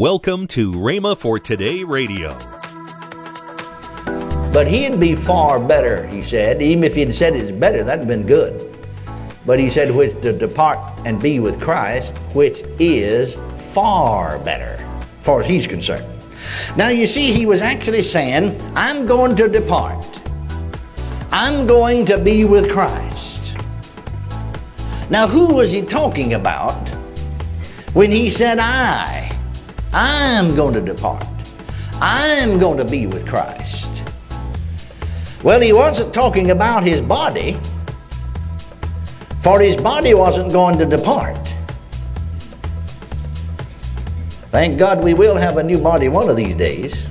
Welcome to Rhema for Today Radio. But he'd be far better, he said. Even if he'd said it's better, that'd been good. But he said, which to depart and be with Christ, which is far better, as far as he's concerned. Now you see, he was actually saying, I'm going to depart. I'm going to be with Christ. Now, who was he talking about when he said, I? I'm going to depart. I'm going to be with Christ. Well, he wasn't talking about his body, for his body wasn't going to depart. Thank God we will have a new body one of these days.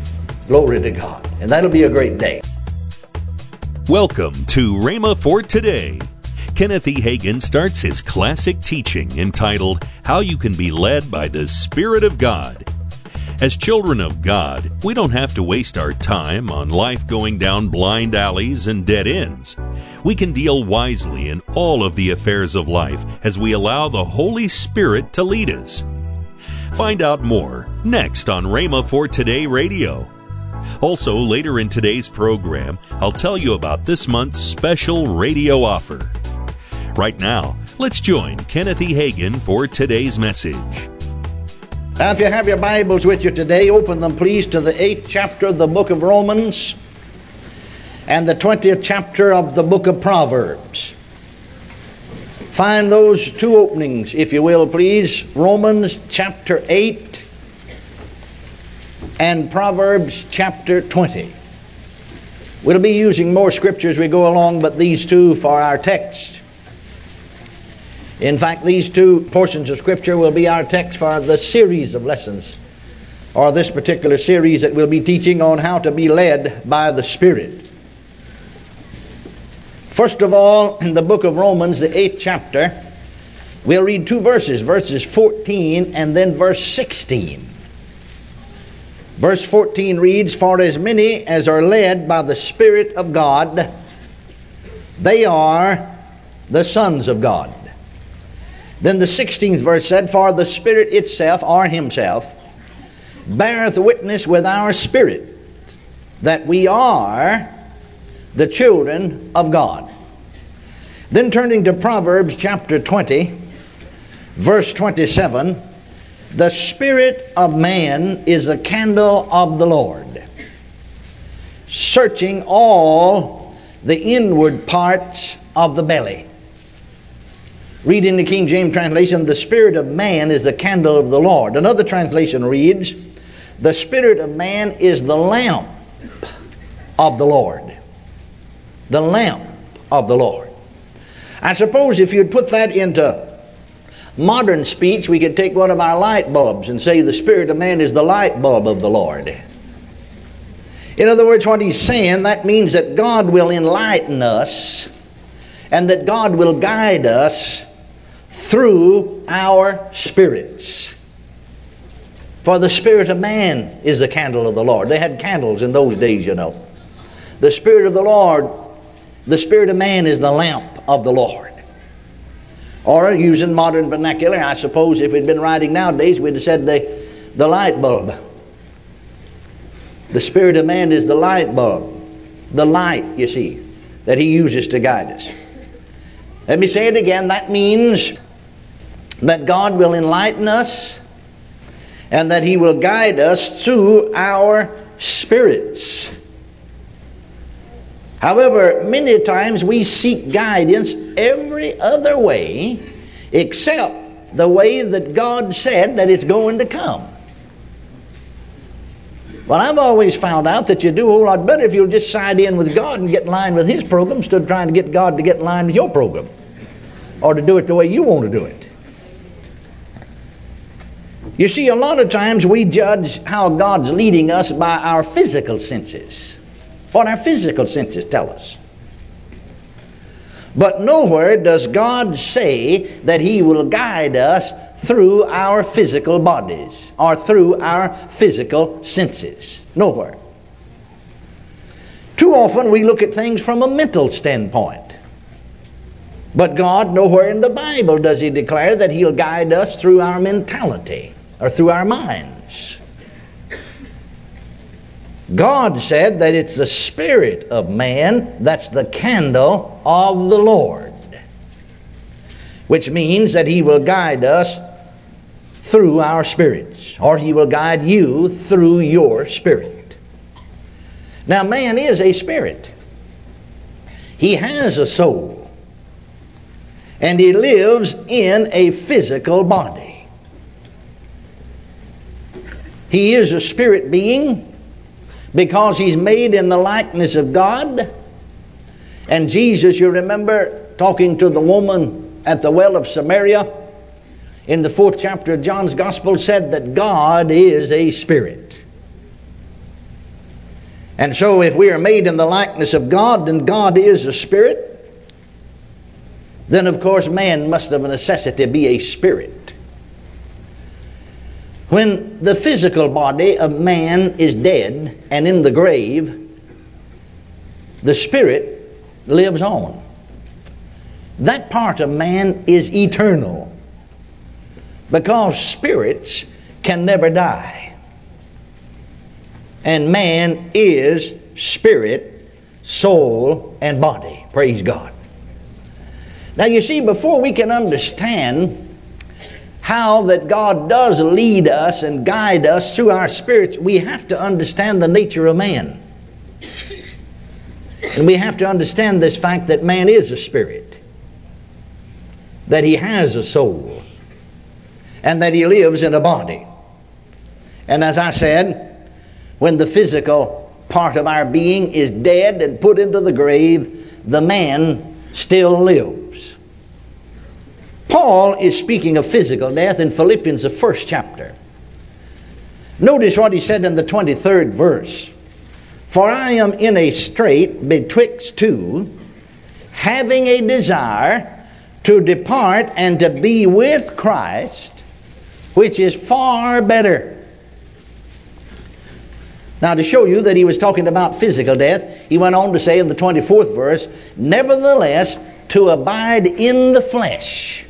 Glory to God. And that'll be a great day. Welcome to Rhema for Today. Kenneth E. Hagin starts his classic teaching entitled How You Can Be Led by the Spirit of God. As children of God, we don't have to waste our time on life going down blind alleys and dead ends. We can deal wisely in all of the affairs of life as we allow the Holy Spirit to lead us. Find out more next on Rhema for Today Radio. Also, later in today's program, I'll tell you about this month's special radio offer. Right now, let's join Kenneth E. Hagin for today's message. Now, if you have your Bibles with you today, open them please to the eighth chapter of the book of Romans and the 20th chapter of the book of Proverbs. Find those two openings, if you will, please. Romans chapter 8 and Proverbs chapter 20. We'll be using more scriptures as we go along, but these two for our text. In fact, these two portions of Scripture will be our text for the series of lessons, or this particular series that we'll be teaching on how to be led by the Spirit. First of all, in the book of Romans, the eighth chapter, we'll read two verses, verses 14 and then verse 16. Verse 14 reads, For as many as are led by the Spirit of God, they are the sons of God. Then the 16th verse said, For the Spirit itself, or Himself, beareth witness with our spirit that we are the children of God. Then turning to Proverbs chapter 20, verse 27, the spirit of man is the candle of the Lord, searching all the inward parts of the belly. Reading the King James translation, the spirit of man is the candle of the Lord. Another translation reads, the spirit of man is the lamp of the Lord. The lamp of the Lord. I suppose if you'd put that into modern speech, we could take one of our light bulbs and say the spirit of man is the light bulb of the Lord. In other words, what he's saying, that means that God will enlighten us and that God will guide us through our spirits. For the spirit of man is the candle of the Lord. They had candles in those days, you know. The spirit of the Lord, the spirit of man is the lamp of the Lord. Or using modern vernacular, I suppose if we'd been writing nowadays, we'd have said the, the light bulb. The spirit of man is the light bulb. The light, you see, that he uses to guide us. Let me say it again. That means that God will enlighten us and that He will guide us through our spirits. However, many times we seek guidance every other way except the way that God said that it's going to come. Well, I've always found out that you do a whole lot better if you'll just side in with God and get in line with His program instead of trying to get God to get in line with your program or to do it the way you want to do it. You see, a lot of times we judge how God's leading us by our physical senses, what our physical senses tell us. But nowhere does God say that He will guide us through our physical bodies or through our physical senses. Nowhere. Too often we look at things from a mental standpoint. But God, nowhere in the Bible does He declare that He'll guide us through our mentality. Or through our minds. God said that it's the spirit of man that's the candle of the Lord, which means that he will guide us through our spirits, or he will guide you through your spirit. Now, man is a spirit, he has a soul, and he lives in a physical body. He is a spirit being because he's made in the likeness of God. And Jesus, you remember, talking to the woman at the well of Samaria in the fourth chapter of John's Gospel, said that God is a spirit. And so, if we are made in the likeness of God and God is a spirit, then of course man must of necessity be a spirit. When the physical body of man is dead and in the grave, the spirit lives on. That part of man is eternal because spirits can never die. And man is spirit, soul, and body. Praise God. Now, you see, before we can understand how that God does lead us and guide us through our spirits, we have to understand the nature of man. And we have to understand this fact that man is a spirit, that he has a soul, and that he lives in a body. And as I said, when the physical part of our being is dead and put into the grave, the man still lives. Paul is speaking of physical death in Philippians, the first chapter. Notice what he said in the 23rd verse For I am in a strait betwixt two, having a desire to depart and to be with Christ, which is far better. Now, to show you that he was talking about physical death, he went on to say in the 24th verse, Nevertheless, to abide in the flesh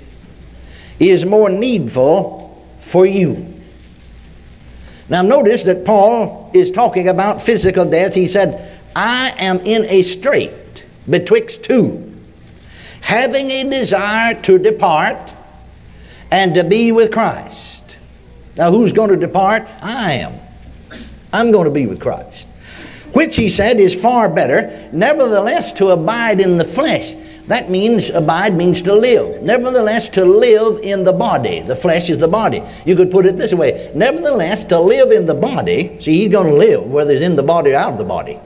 is more needful for you. Now, notice that Paul is talking about physical death. He said, I am in a strait betwixt two, having a desire to depart and to be with Christ. Now, who's going to depart? I am. I'm going to be with Christ. Which, he said, is far better. Nevertheless, to abide in the flesh that means abide means to live. Nevertheless, to live in the body. The flesh is the body. You could put it this way. Nevertheless, to live in the body. See, he's going to live whether he's in the body or out of the body.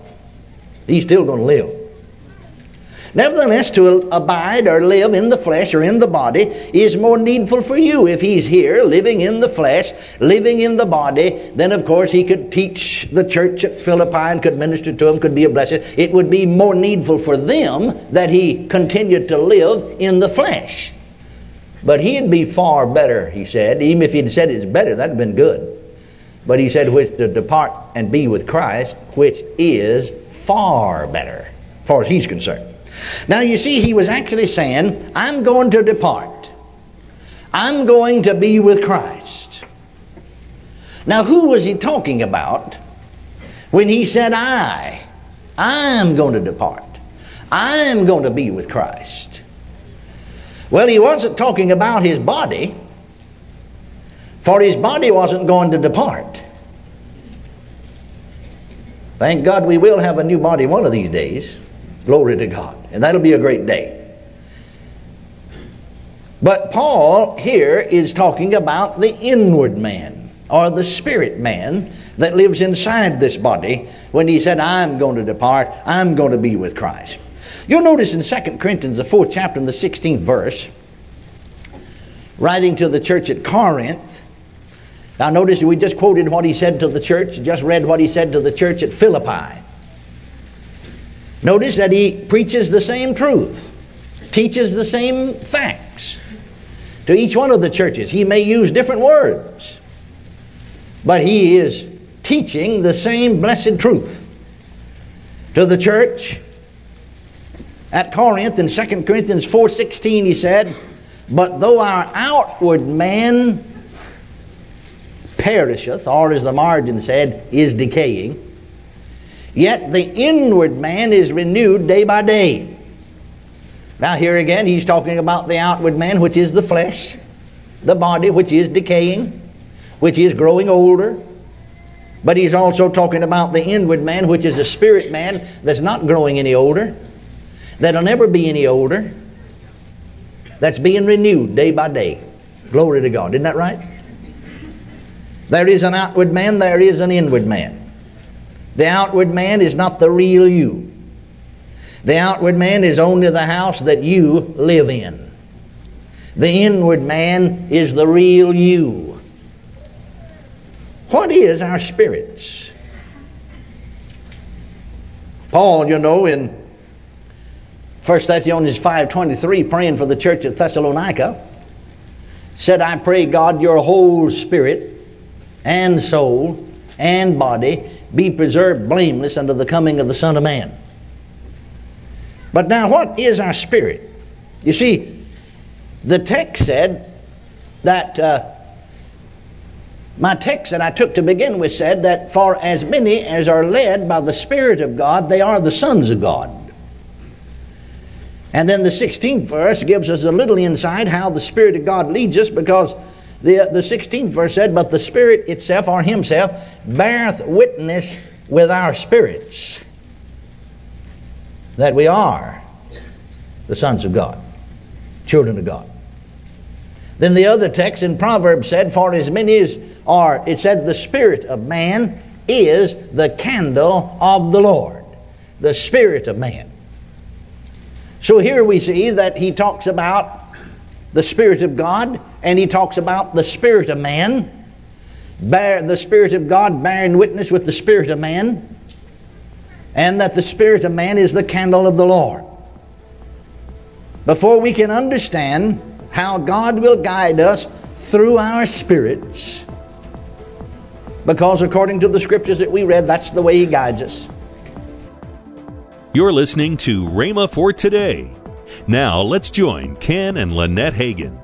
He's still going to live. Nevertheless, to abide or live in the flesh or in the body is more needful for you. If he's here, living in the flesh, living in the body, then of course he could teach the church at Philippi and could minister to them, could be a blessing. It would be more needful for them that he continued to live in the flesh. But he'd be far better, he said. Even if he'd said it's better, that'd have been good. But he said, which to depart and be with Christ, which is far better, as far as he's concerned. Now, you see, he was actually saying, I'm going to depart. I'm going to be with Christ. Now, who was he talking about when he said, I? I'm going to depart. I'm going to be with Christ. Well, he wasn't talking about his body, for his body wasn't going to depart. Thank God we will have a new body one of these days. Glory to God. And that'll be a great day. But Paul here is talking about the inward man or the spirit man that lives inside this body when he said, I'm going to depart, I'm going to be with Christ. You'll notice in 2 Corinthians, the fourth chapter, and the 16th verse, writing to the church at Corinth. Now, notice we just quoted what he said to the church, just read what he said to the church at Philippi. Notice that he preaches the same truth, teaches the same facts to each one of the churches. He may use different words, but he is teaching the same blessed truth. To the church at Corinth in 2 Corinthians 4:16 he said, "But though our outward man perisheth, or as the margin said, is decaying. Yet the inward man is renewed day by day. Now, here again, he's talking about the outward man, which is the flesh, the body, which is decaying, which is growing older. But he's also talking about the inward man, which is a spirit man that's not growing any older, that'll never be any older, that's being renewed day by day. Glory to God. Isn't that right? There is an outward man, there is an inward man. The outward man is not the real you. The outward man is only the house that you live in. The inward man is the real you. What is our spirits? Paul, you know, in 1 Thessalonians 5.23, praying for the church at Thessalonica, said, I pray God your whole spirit and soul and body be preserved blameless unto the coming of the Son of Man. But now, what is our spirit? You see, the text said that, uh, my text that I took to begin with said that for as many as are led by the Spirit of God, they are the sons of God. And then the 16th verse gives us a little insight how the Spirit of God leads us because the, the 16th verse said, But the Spirit itself, or Himself, beareth witness with our spirits that we are the sons of God, children of God. Then the other text in Proverbs said, For as many as are, it said, the spirit of man is the candle of the Lord. The spirit of man. So here we see that he talks about the spirit of God and he talks about the spirit of man bear the Spirit of God bearing witness with the Spirit of man, and that the Spirit of man is the candle of the Lord. Before we can understand how God will guide us through our spirits, because according to the scriptures that we read, that's the way He guides us. You're listening to Rhema for today. Now let's join Ken and Lynette Hagin.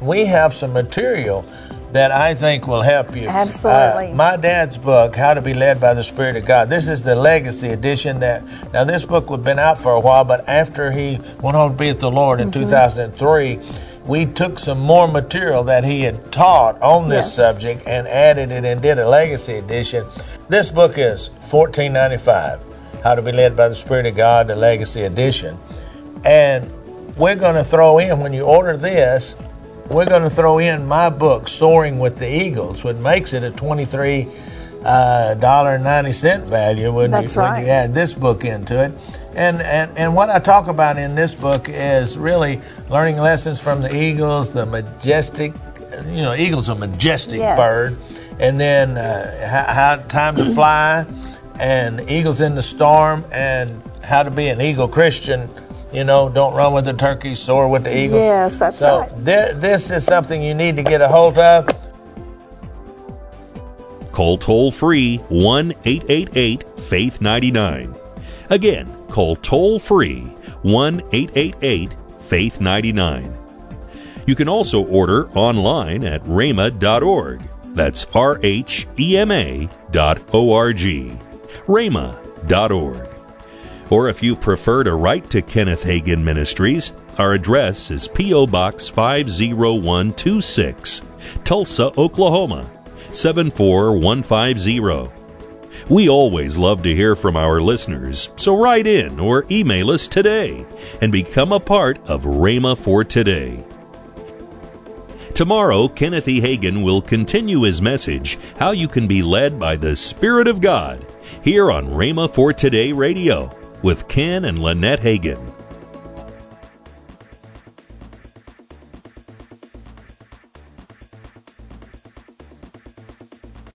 We have some material that I think will help you. Absolutely. Uh, my dad's book, How to Be Led by the Spirit of God. This is the legacy edition. That now this book had been out for a while, but after he went on to be with the Lord in mm-hmm. 2003, we took some more material that he had taught on this yes. subject and added it and did a legacy edition. This book is 14.95. How to Be Led by the Spirit of God, the legacy edition, and we're going to throw in when you order this we're going to throw in my book, Soaring with the Eagles, which makes it a twenty-three uh, dollar ninety cent value when, That's you, right. when you add this book into it. And, and and what I talk about in this book is really learning lessons from the eagles, the majestic, you know, eagles are a majestic yes. bird, and then uh, how, how time to fly, and eagles in the storm, and how to be an eagle Christian you know, don't run with the turkeys, soar with the eagles. Yes, that's so right. So th- this is something you need to get a hold of. Call toll free 1 888 Faith 99. Again, call toll free 1 888 Faith 99. You can also order online at rhema.org. That's R H E M A dot O R G. rhema.org. Or if you prefer to write to Kenneth Hagin Ministries, our address is P.O. Box 50126, Tulsa, Oklahoma 74150. We always love to hear from our listeners, so write in or email us today and become a part of Rhema for Today. Tomorrow, Kenneth E. Hagin will continue his message, How You Can Be Led by the Spirit of God, here on Rhema for Today Radio with Ken and Lynette Hagin.